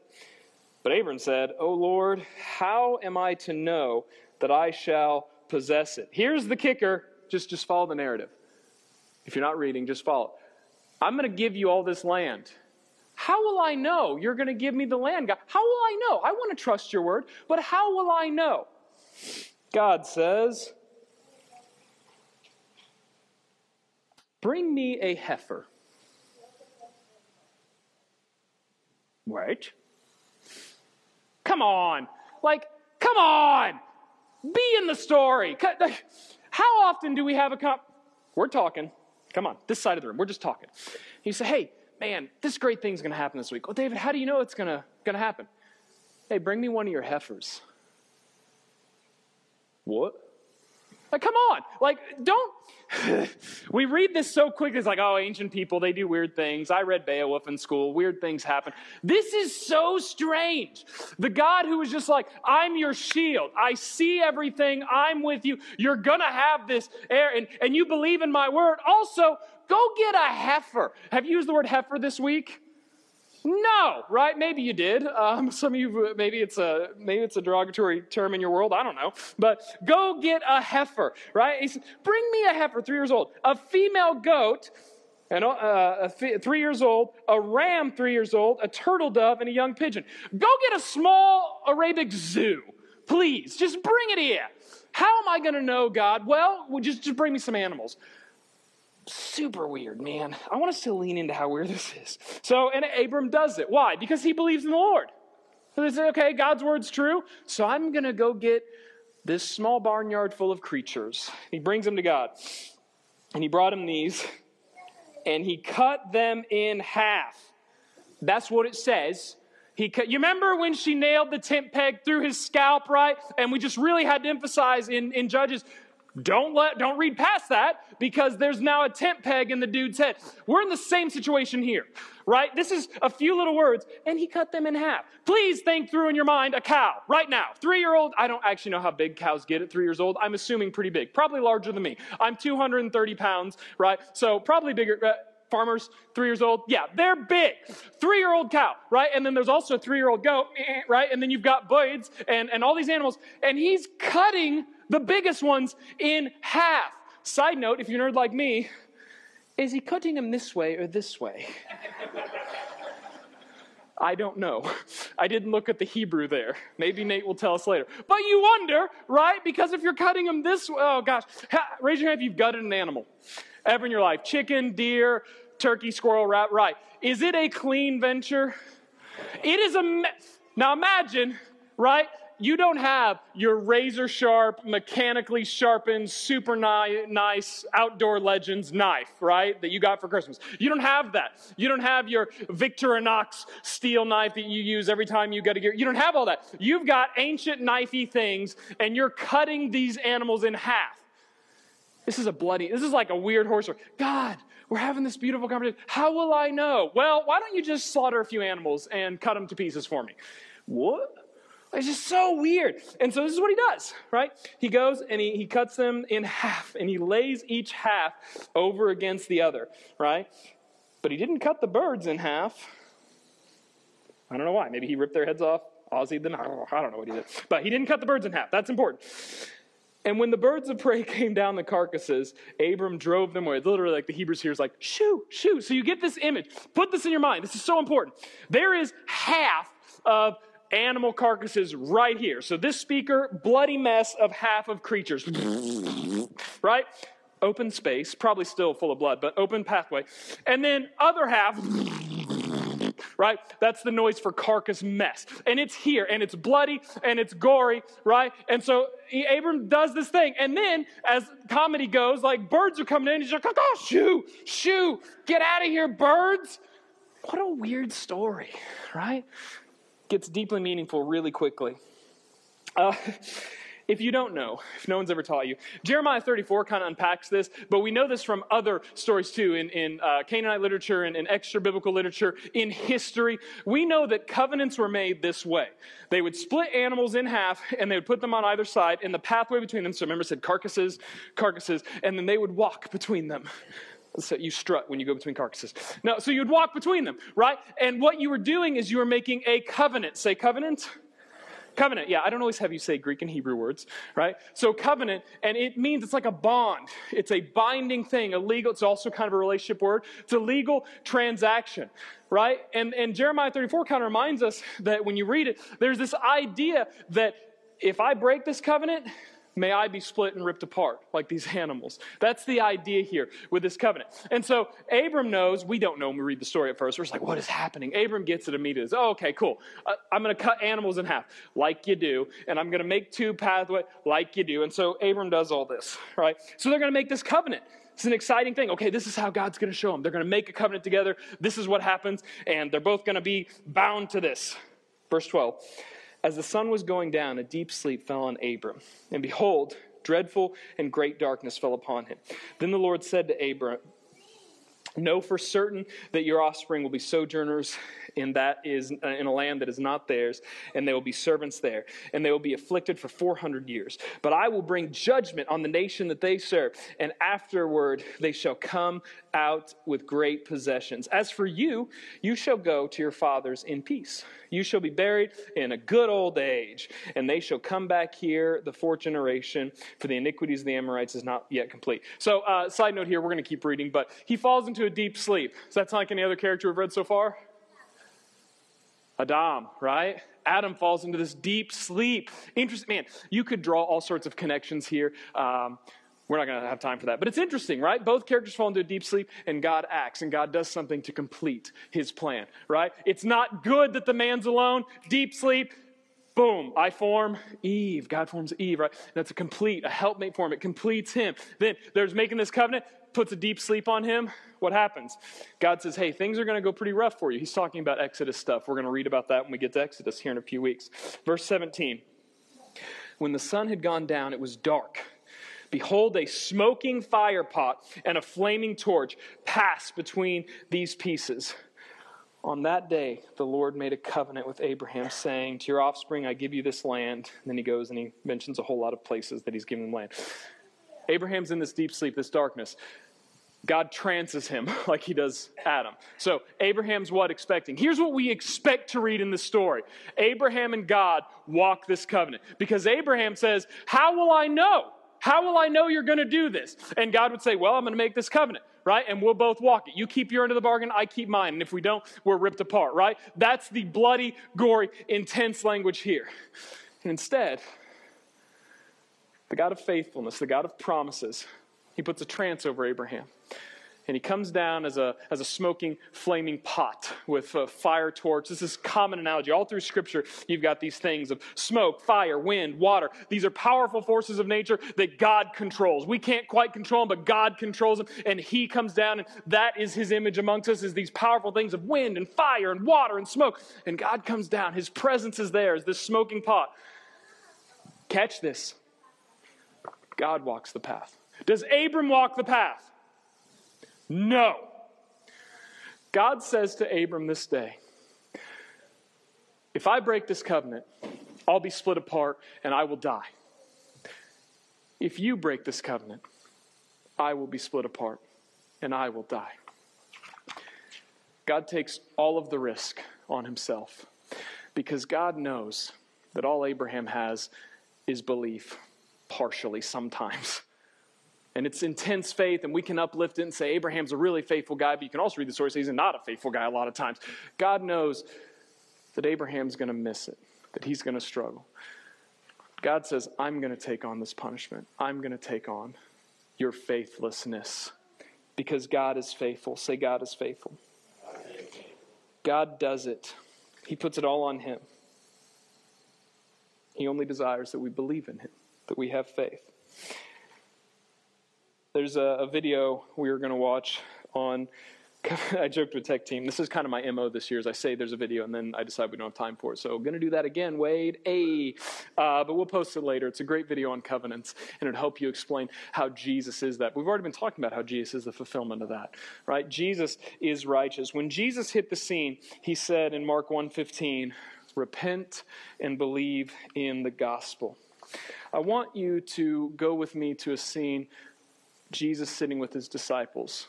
But Abram said, O Lord, how am I to know that I shall possess it? Here's the kicker. Just, just follow the narrative. If you're not reading, just follow. I'm going to give you all this land. How will I know you're going to give me the land, God? How will I know? I want to trust your word, but how will I know? God says, Bring me a heifer. Wait. Come on. Like, come on. Be in the story. How often do we have a comp? We're talking. Come on, this side of the room. We're just talking. You say, hey, man, this great thing's going to happen this week. Well, David, how do you know it's going to happen? Hey, bring me one of your heifers. What? Like, come on. Like, don't. we read this so quickly. It's like, oh, ancient people, they do weird things. I read Beowulf in school. Weird things happen. This is so strange. The God who is just like, I'm your shield. I see everything. I'm with you. You're going to have this heir, and, and you believe in my word. Also, go get a heifer. Have you used the word heifer this week? No, right? Maybe you did. Um, some of you, maybe it's a maybe it's a derogatory term in your world. I don't know. But go get a heifer, right? He said, Bring me a heifer, three years old, a female goat, and uh, three years old, a ram, three years old, a turtle dove, and a young pigeon. Go get a small Arabic zoo, please. Just bring it here. How am I going to know, God? Well, just just bring me some animals super weird, man. I want us to lean into how weird this is. So, and Abram does it. Why? Because he believes in the Lord. So they say, okay, God's word's true, so I'm going to go get this small barnyard full of creatures. He brings them to God. And he brought him these, and he cut them in half. That's what it says. He cut, you remember when she nailed the tent peg through his scalp, right? And we just really had to emphasize in, in Judges don't let don't read past that because there's now a tent peg in the dude's head. We're in the same situation here, right? This is a few little words, and he cut them in half. Please think through in your mind a cow right now. Three year old, I don't actually know how big cows get at three years old. I'm assuming pretty big, probably larger than me. I'm 230 pounds, right? So probably bigger. Uh, farmers, three years old, yeah, they're big. Three year old cow, right? And then there's also a three year old goat, right? And then you've got birds and, and all these animals, and he's cutting the biggest ones in half. Side note, if you're nerd like me, is he cutting them this way or this way? I don't know. I didn't look at the Hebrew there. Maybe Nate will tell us later. But you wonder, right? Because if you're cutting them this way, oh gosh, raise your hand if you've gutted an animal ever in your life chicken, deer, turkey, squirrel, rat, right. Is it a clean venture? It is a. Me- now imagine, right? You don't have your razor sharp, mechanically sharpened, super ni- nice outdoor legends knife, right? That you got for Christmas. You don't have that. You don't have your Victorinox steel knife that you use every time you go to gear. You don't have all that. You've got ancient knifey things, and you're cutting these animals in half. This is a bloody, this is like a weird horse. God, we're having this beautiful conversation. How will I know? Well, why don't you just slaughter a few animals and cut them to pieces for me? What? It's just so weird. And so this is what he does, right? He goes and he, he cuts them in half and he lays each half over against the other, right? But he didn't cut the birds in half. I don't know why. Maybe he ripped their heads off, Ozzy them. I don't know what he did. But he didn't cut the birds in half. That's important. And when the birds of prey came down the carcasses, Abram drove them away. It's literally like the Hebrews here is like, shoo, shoo. So you get this image. Put this in your mind. This is so important. There is half of animal carcasses right here. So this speaker, bloody mess of half of creatures. right? Open space, probably still full of blood, but open pathway. And then other half, right? That's the noise for carcass mess. And it's here, and it's bloody, and it's gory, right? And so Abram does this thing. And then, as comedy goes, like birds are coming in, he's like, oh, shoo, shoo, get out of here, birds. What a weird story, right? Gets deeply meaningful really quickly. Uh, if you don't know, if no one's ever taught you, Jeremiah 34 kind of unpacks this, but we know this from other stories too, in, in uh, Canaanite literature and in extra biblical literature, in history. We know that covenants were made this way. They would split animals in half and they would put them on either side, and the pathway between them, so remember, said carcasses, carcasses, and then they would walk between them. So you strut when you go between carcasses. No, so you'd walk between them, right? And what you were doing is you were making a covenant. Say covenant. Covenant, yeah, I don't always have you say Greek and Hebrew words, right? So covenant, and it means it's like a bond. It's a binding thing, a legal, it's also kind of a relationship word. It's a legal transaction, right? And, and Jeremiah 34 kind of reminds us that when you read it, there's this idea that if I break this covenant, May I be split and ripped apart like these animals. That's the idea here with this covenant. And so Abram knows, we don't know when we read the story at first. We're just like, what is happening? Abram gets it immediately. Oh, okay, cool. Uh, I'm going to cut animals in half like you do, and I'm going to make two pathways like you do. And so Abram does all this, right? So they're going to make this covenant. It's an exciting thing. Okay, this is how God's going to show them. They're going to make a covenant together. This is what happens, and they're both going to be bound to this. Verse 12. As the sun was going down, a deep sleep fell on Abram. And behold, dreadful and great darkness fell upon him. Then the Lord said to Abram, Know for certain that your offspring will be sojourners in that is uh, in a land that is not theirs, and they will be servants there, and they will be afflicted for 400 years. But I will bring judgment on the nation that they serve, and afterward they shall come out with great possessions. As for you, you shall go to your fathers in peace. You shall be buried in a good old age, and they shall come back here the fourth generation, for the iniquities of the Amorites is not yet complete. So, uh, side note here, we're going to keep reading, but he falls into a deep sleep. Does that sound like any other character we've read so far? Adam, right? Adam falls into this deep sleep. Interesting, man. You could draw all sorts of connections here. Um, we're not going to have time for that. But it's interesting, right? Both characters fall into a deep sleep, and God acts, and God does something to complete his plan, right? It's not good that the man's alone. Deep sleep, boom, I form Eve. God forms Eve, right? That's a complete, a helpmate form. It completes him. Then there's making this covenant, puts a deep sleep on him what happens? God says, hey, things are going to go pretty rough for you. He's talking about Exodus stuff. We're going to read about that when we get to Exodus here in a few weeks. Verse 17 When the sun had gone down, it was dark. Behold, a smoking fire pot and a flaming torch passed between these pieces. On that day, the Lord made a covenant with Abraham, saying, To your offspring, I give you this land. And then he goes and he mentions a whole lot of places that he's given them land. Abraham's in this deep sleep, this darkness. God trances him like he does Adam. So, Abraham's what expecting? Here's what we expect to read in the story Abraham and God walk this covenant. Because Abraham says, How will I know? How will I know you're going to do this? And God would say, Well, I'm going to make this covenant, right? And we'll both walk it. You keep your end of the bargain, I keep mine. And if we don't, we're ripped apart, right? That's the bloody, gory, intense language here. And instead, the God of faithfulness, the God of promises, he puts a trance over Abraham. And he comes down as a, as a smoking, flaming pot with a fire torch. This is common analogy. All through Scripture, you've got these things of smoke, fire, wind, water. These are powerful forces of nature that God controls. We can't quite control them, but God controls them. And he comes down, and that is his image amongst us, is these powerful things of wind and fire and water and smoke. And God comes down. His presence is there as this smoking pot. Catch this. God walks the path. Does Abram walk the path? No. God says to Abram this day, if I break this covenant, I'll be split apart and I will die. If you break this covenant, I will be split apart and I will die. God takes all of the risk on himself because God knows that all Abraham has is belief, partially sometimes. And it's intense faith, and we can uplift it and say Abraham's a really faithful guy, but you can also read the story he's not a faithful guy a lot of times. God knows that Abraham's going to miss it, that he's going to struggle. God says, I'm going to take on this punishment. I'm going to take on your faithlessness because God is faithful. Say, God is faithful. God does it, He puts it all on Him. He only desires that we believe in Him, that we have faith. There's a, a video we were going to watch on I joked with tech team. This is kind of my mo this year. As I say, there's a video, and then I decide we don't have time for it. So I'm going to do that again, Wade. A, uh, but we'll post it later. It's a great video on covenants, and it'll help you explain how Jesus is that. We've already been talking about how Jesus is the fulfillment of that, right? Jesus is righteous. When Jesus hit the scene, he said in Mark 1:15, "Repent and believe in the gospel." I want you to go with me to a scene. Jesus sitting with his disciples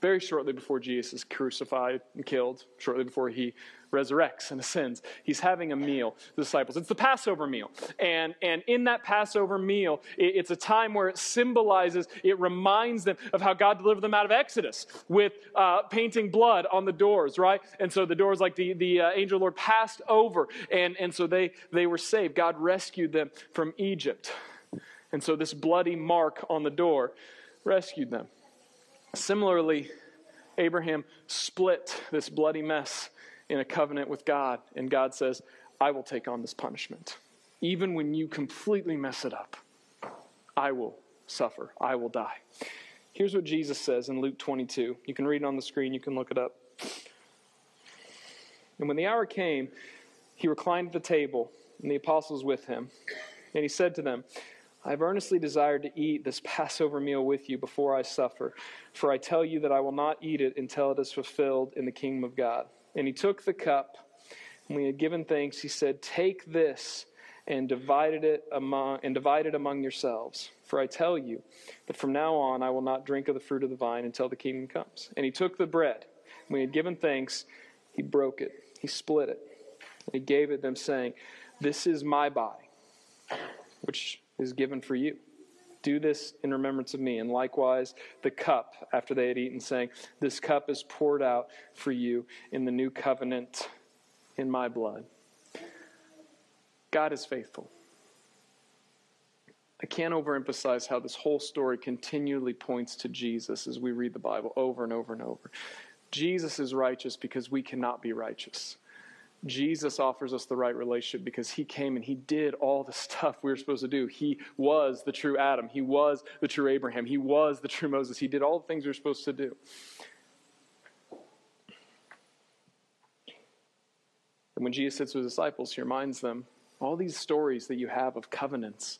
very shortly before Jesus is crucified and killed, shortly before he resurrects and ascends. He's having a meal, the disciples. It's the Passover meal. And, and in that Passover meal, it, it's a time where it symbolizes, it reminds them of how God delivered them out of Exodus with uh, painting blood on the doors, right? And so the doors, like the, the uh, angel Lord, passed over. And, and so they, they were saved. God rescued them from Egypt. And so this bloody mark on the door rescued them. Similarly, Abraham split this bloody mess in a covenant with God, and God says, I will take on this punishment. Even when you completely mess it up, I will suffer, I will die. Here's what Jesus says in Luke 22. You can read it on the screen, you can look it up. And when the hour came, he reclined at the table, and the apostles with him. And he said to them, I have earnestly desired to eat this Passover meal with you before I suffer, for I tell you that I will not eat it until it is fulfilled in the kingdom of God. And he took the cup, and when he had given thanks, he said, Take this and divided it among and divide it among yourselves. For I tell you that from now on I will not drink of the fruit of the vine until the kingdom comes. And he took the bread. When he had given thanks, he broke it. He split it. And he gave it them, saying, This is my body, which is given for you. Do this in remembrance of me. And likewise, the cup after they had eaten, saying, This cup is poured out for you in the new covenant in my blood. God is faithful. I can't overemphasize how this whole story continually points to Jesus as we read the Bible over and over and over. Jesus is righteous because we cannot be righteous. Jesus offers us the right relationship because he came and he did all the stuff we were supposed to do. He was the true Adam. He was the true Abraham. He was the true Moses. He did all the things we were supposed to do. And when Jesus sits with his disciples, he reminds them all these stories that you have of covenants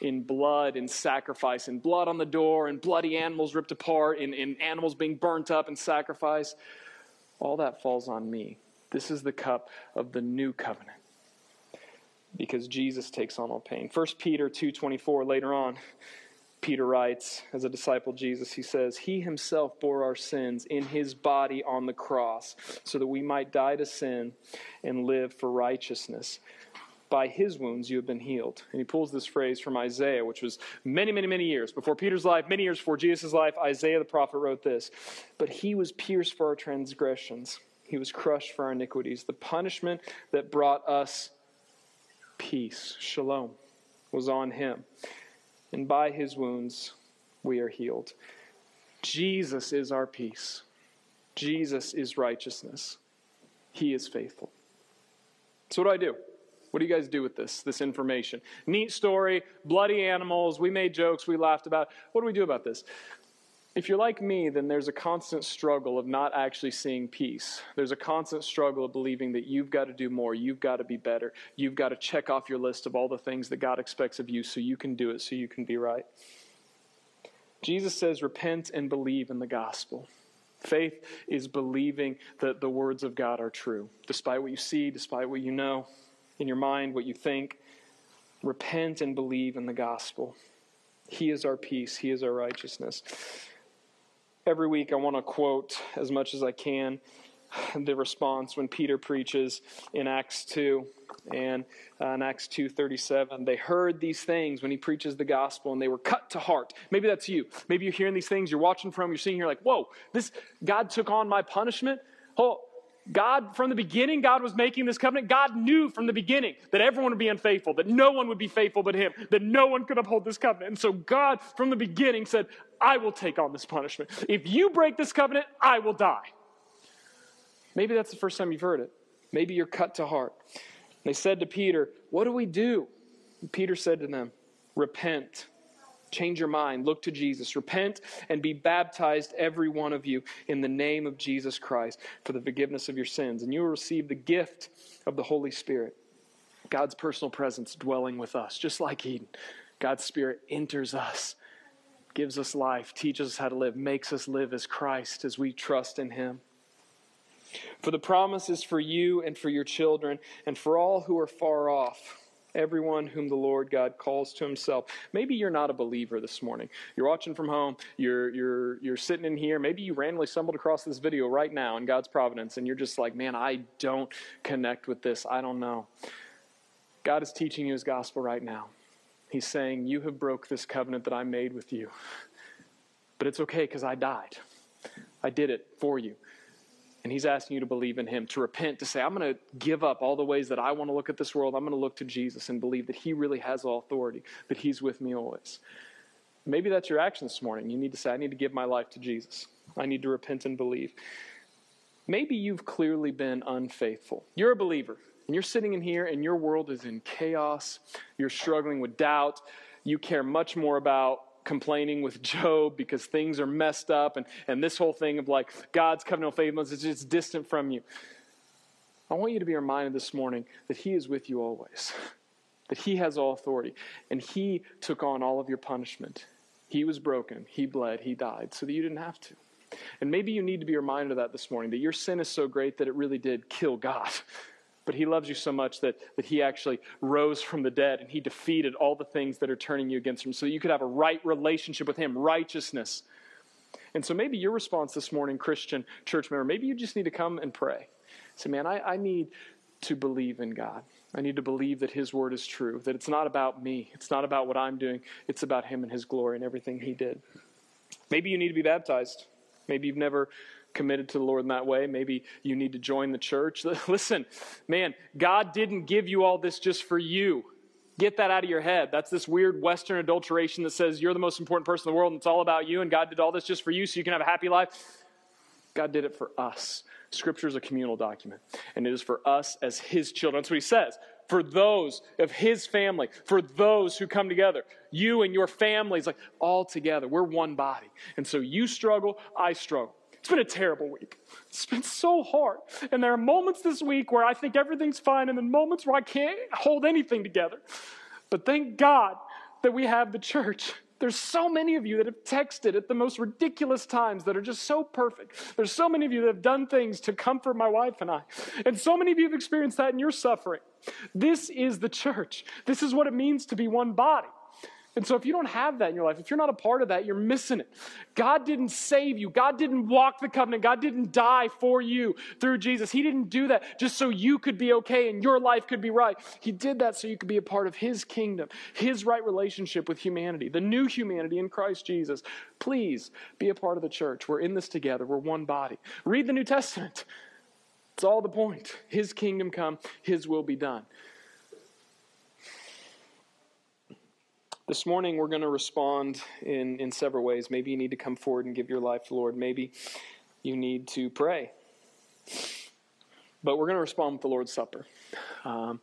in blood and sacrifice, in blood on the door, and bloody animals ripped apart, in, in animals being burnt up and sacrifice. All that falls on me. This is the cup of the new covenant because Jesus takes on all pain. 1 Peter 2:24 later on Peter writes as a disciple Jesus he says he himself bore our sins in his body on the cross so that we might die to sin and live for righteousness. By his wounds you have been healed. And he pulls this phrase from Isaiah, which was many, many, many years before Peter's life, many years before Jesus' life. Isaiah the prophet wrote this But he was pierced for our transgressions, he was crushed for our iniquities. The punishment that brought us peace, shalom, was on him. And by his wounds we are healed. Jesus is our peace. Jesus is righteousness. He is faithful. So, what do I do? What do you guys do with this, this information? Neat story, bloody animals, we made jokes, we laughed about. It. What do we do about this? If you're like me, then there's a constant struggle of not actually seeing peace. There's a constant struggle of believing that you've got to do more, you've got to be better, you've got to check off your list of all the things that God expects of you so you can do it, so you can be right. Jesus says, Repent and believe in the gospel. Faith is believing that the words of God are true, despite what you see, despite what you know in your mind, what you think. Repent and believe in the gospel. He is our peace, He is our righteousness every week I want to quote as much as I can the response when Peter preaches in Acts 2 and uh, in Acts 2:37 they heard these things when he preaches the gospel and they were cut to heart. Maybe that's you. Maybe you're hearing these things you're watching from you're seeing here like whoa this God took on my punishment? Oh God, from the beginning, God was making this covenant. God knew from the beginning that everyone would be unfaithful, that no one would be faithful but Him, that no one could uphold this covenant. And so God, from the beginning, said, I will take on this punishment. If you break this covenant, I will die. Maybe that's the first time you've heard it. Maybe you're cut to heart. They said to Peter, What do we do? And Peter said to them, Repent. Change your mind. Look to Jesus. Repent and be baptized, every one of you, in the name of Jesus Christ for the forgiveness of your sins. And you will receive the gift of the Holy Spirit, God's personal presence dwelling with us, just like Eden. God's Spirit enters us, gives us life, teaches us how to live, makes us live as Christ as we trust in Him. For the promise is for you and for your children and for all who are far off, everyone whom the Lord God calls to himself. Maybe you're not a believer this morning. You're watching from home, you're, you're, you're sitting in here. Maybe you randomly stumbled across this video right now in God's providence, and you're just like, man, I don't connect with this. I don't know. God is teaching you his gospel right now. He's saying, You have broke this covenant that I made with you. But it's okay because I died. I did it for you. And he's asking you to believe in him, to repent, to say, I'm going to give up all the ways that I want to look at this world. I'm going to look to Jesus and believe that he really has all authority, that he's with me always. Maybe that's your action this morning. You need to say, I need to give my life to Jesus. I need to repent and believe. Maybe you've clearly been unfaithful. You're a believer, and you're sitting in here, and your world is in chaos. You're struggling with doubt. You care much more about complaining with Job because things are messed up and, and this whole thing of like God's covenantal faithfulness is just distant from you. I want you to be reminded this morning that He is with you always, that He has all authority, and He took on all of your punishment. He was broken, He bled, He died, so that you didn't have to. And maybe you need to be reminded of that this morning, that your sin is so great that it really did kill God. But he loves you so much that, that he actually rose from the dead and he defeated all the things that are turning you against him so that you could have a right relationship with him, righteousness. And so maybe your response this morning, Christian church member, maybe you just need to come and pray. Say, man, I, I need to believe in God. I need to believe that His word is true, that it's not about me, it's not about what I'm doing, it's about Him and His glory and everything He did. Maybe you need to be baptized. Maybe you've never committed to the Lord in that way. Maybe you need to join the church. Listen, man, God didn't give you all this just for you. Get that out of your head. That's this weird Western adulteration that says you're the most important person in the world and it's all about you, and God did all this just for you so you can have a happy life. God did it for us. Scripture is a communal document, and it is for us as His children. That's what He says. For those of His family, for those who come together, you and your families, like all together, we're one body. And so you struggle, I struggle. It's been a terrible week. It's been so hard. And there are moments this week where I think everything's fine, and then moments where I can't hold anything together. But thank God that we have the church. There's so many of you that have texted at the most ridiculous times that are just so perfect. There's so many of you that have done things to comfort my wife and I. And so many of you have experienced that in your suffering. This is the church. This is what it means to be one body. And so, if you don't have that in your life, if you're not a part of that, you're missing it. God didn't save you. God didn't walk the covenant. God didn't die for you through Jesus. He didn't do that just so you could be okay and your life could be right. He did that so you could be a part of His kingdom, His right relationship with humanity, the new humanity in Christ Jesus. Please be a part of the church. We're in this together, we're one body. Read the New Testament. It's all the point. His kingdom come, His will be done. This morning, we're going to respond in, in several ways. Maybe you need to come forward and give your life to the Lord. Maybe you need to pray. But we're going to respond with the Lord's Supper. Um,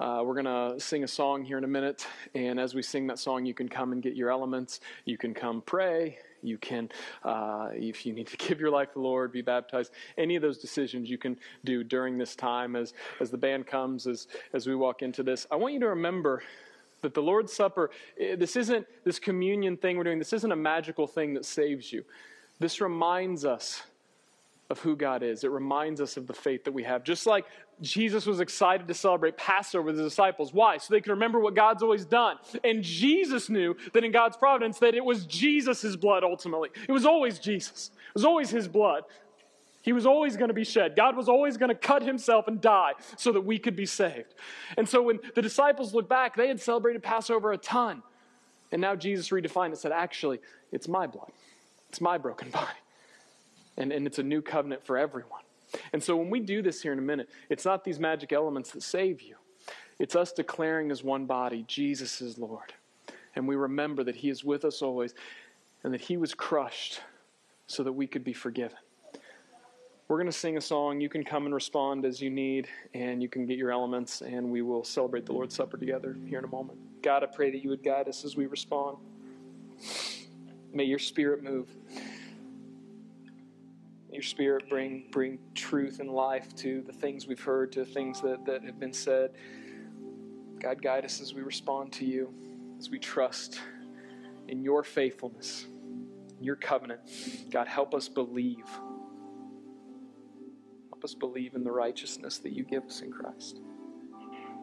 uh, we're going to sing a song here in a minute. And as we sing that song, you can come and get your elements. You can come pray. You can, uh, if you need to give your life to the Lord, be baptized. Any of those decisions you can do during this time as, as the band comes, as, as we walk into this. I want you to remember that the Lord's Supper, eh, this isn't this communion thing we're doing, this isn't a magical thing that saves you. This reminds us of who God is. It reminds us of the faith that we have. Just like Jesus was excited to celebrate Passover with his disciples. Why? So they can remember what God's always done. And Jesus knew that in God's providence that it was Jesus' blood ultimately. It was always Jesus. It was always his blood he was always going to be shed. God was always going to cut himself and die so that we could be saved. And so when the disciples look back, they had celebrated Passover a ton. And now Jesus redefined it, said, actually, it's my blood, it's my broken body. And, and it's a new covenant for everyone. And so when we do this here in a minute, it's not these magic elements that save you, it's us declaring as one body, Jesus is Lord. And we remember that He is with us always and that He was crushed so that we could be forgiven. We're going to sing a song. You can come and respond as you need, and you can get your elements, and we will celebrate the Lord's Supper together here in a moment. God, I pray that you would guide us as we respond. May your spirit move. Your spirit bring, bring truth and life to the things we've heard, to things that, that have been said. God, guide us as we respond to you, as we trust in your faithfulness, in your covenant. God, help us believe. Help us believe in the righteousness that you give us in Christ.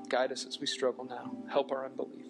Guide us as we struggle now. Help our unbelief.